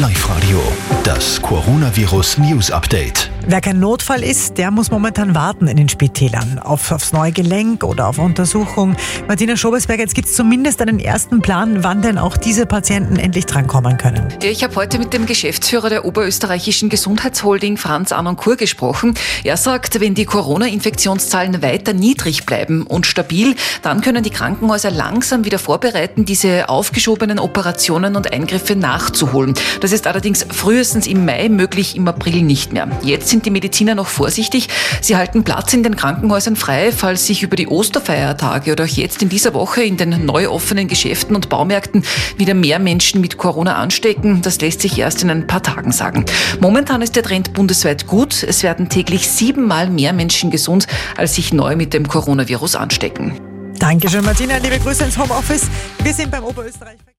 Live-Radio, das Coronavirus News Update. Wer kein Notfall ist, der muss momentan warten in den Spitälern auf, aufs neue Gelenk oder auf Untersuchung. Martina Schobesberger, jetzt gibt es zumindest einen ersten Plan, wann denn auch diese Patienten endlich drankommen können. Ich habe heute mit dem Geschäftsführer der oberösterreichischen Gesundheitsholding Franz Anoncourt gesprochen. Er sagt, wenn die Corona-Infektionszahlen weiter niedrig bleiben und stabil, dann können die Krankenhäuser langsam wieder vorbereiten, diese aufgeschobenen Operationen und Eingriffe nachzuholen. Das ist allerdings frühestens im Mai möglich, im April nicht mehr. Jetzt sind die Mediziner noch vorsichtig. Sie halten Platz in den Krankenhäusern frei, falls sich über die Osterfeiertage oder auch jetzt in dieser Woche in den neu offenen Geschäften und Baumärkten wieder mehr Menschen mit Corona anstecken. Das lässt sich erst in ein paar Tagen sagen. Momentan ist der Trend bundesweit gut. Es werden täglich siebenmal mehr Menschen gesund, als sich neu mit dem Coronavirus anstecken. Dankeschön, Martina. Liebe Grüße ins Homeoffice. Wir sind beim Oberösterreich.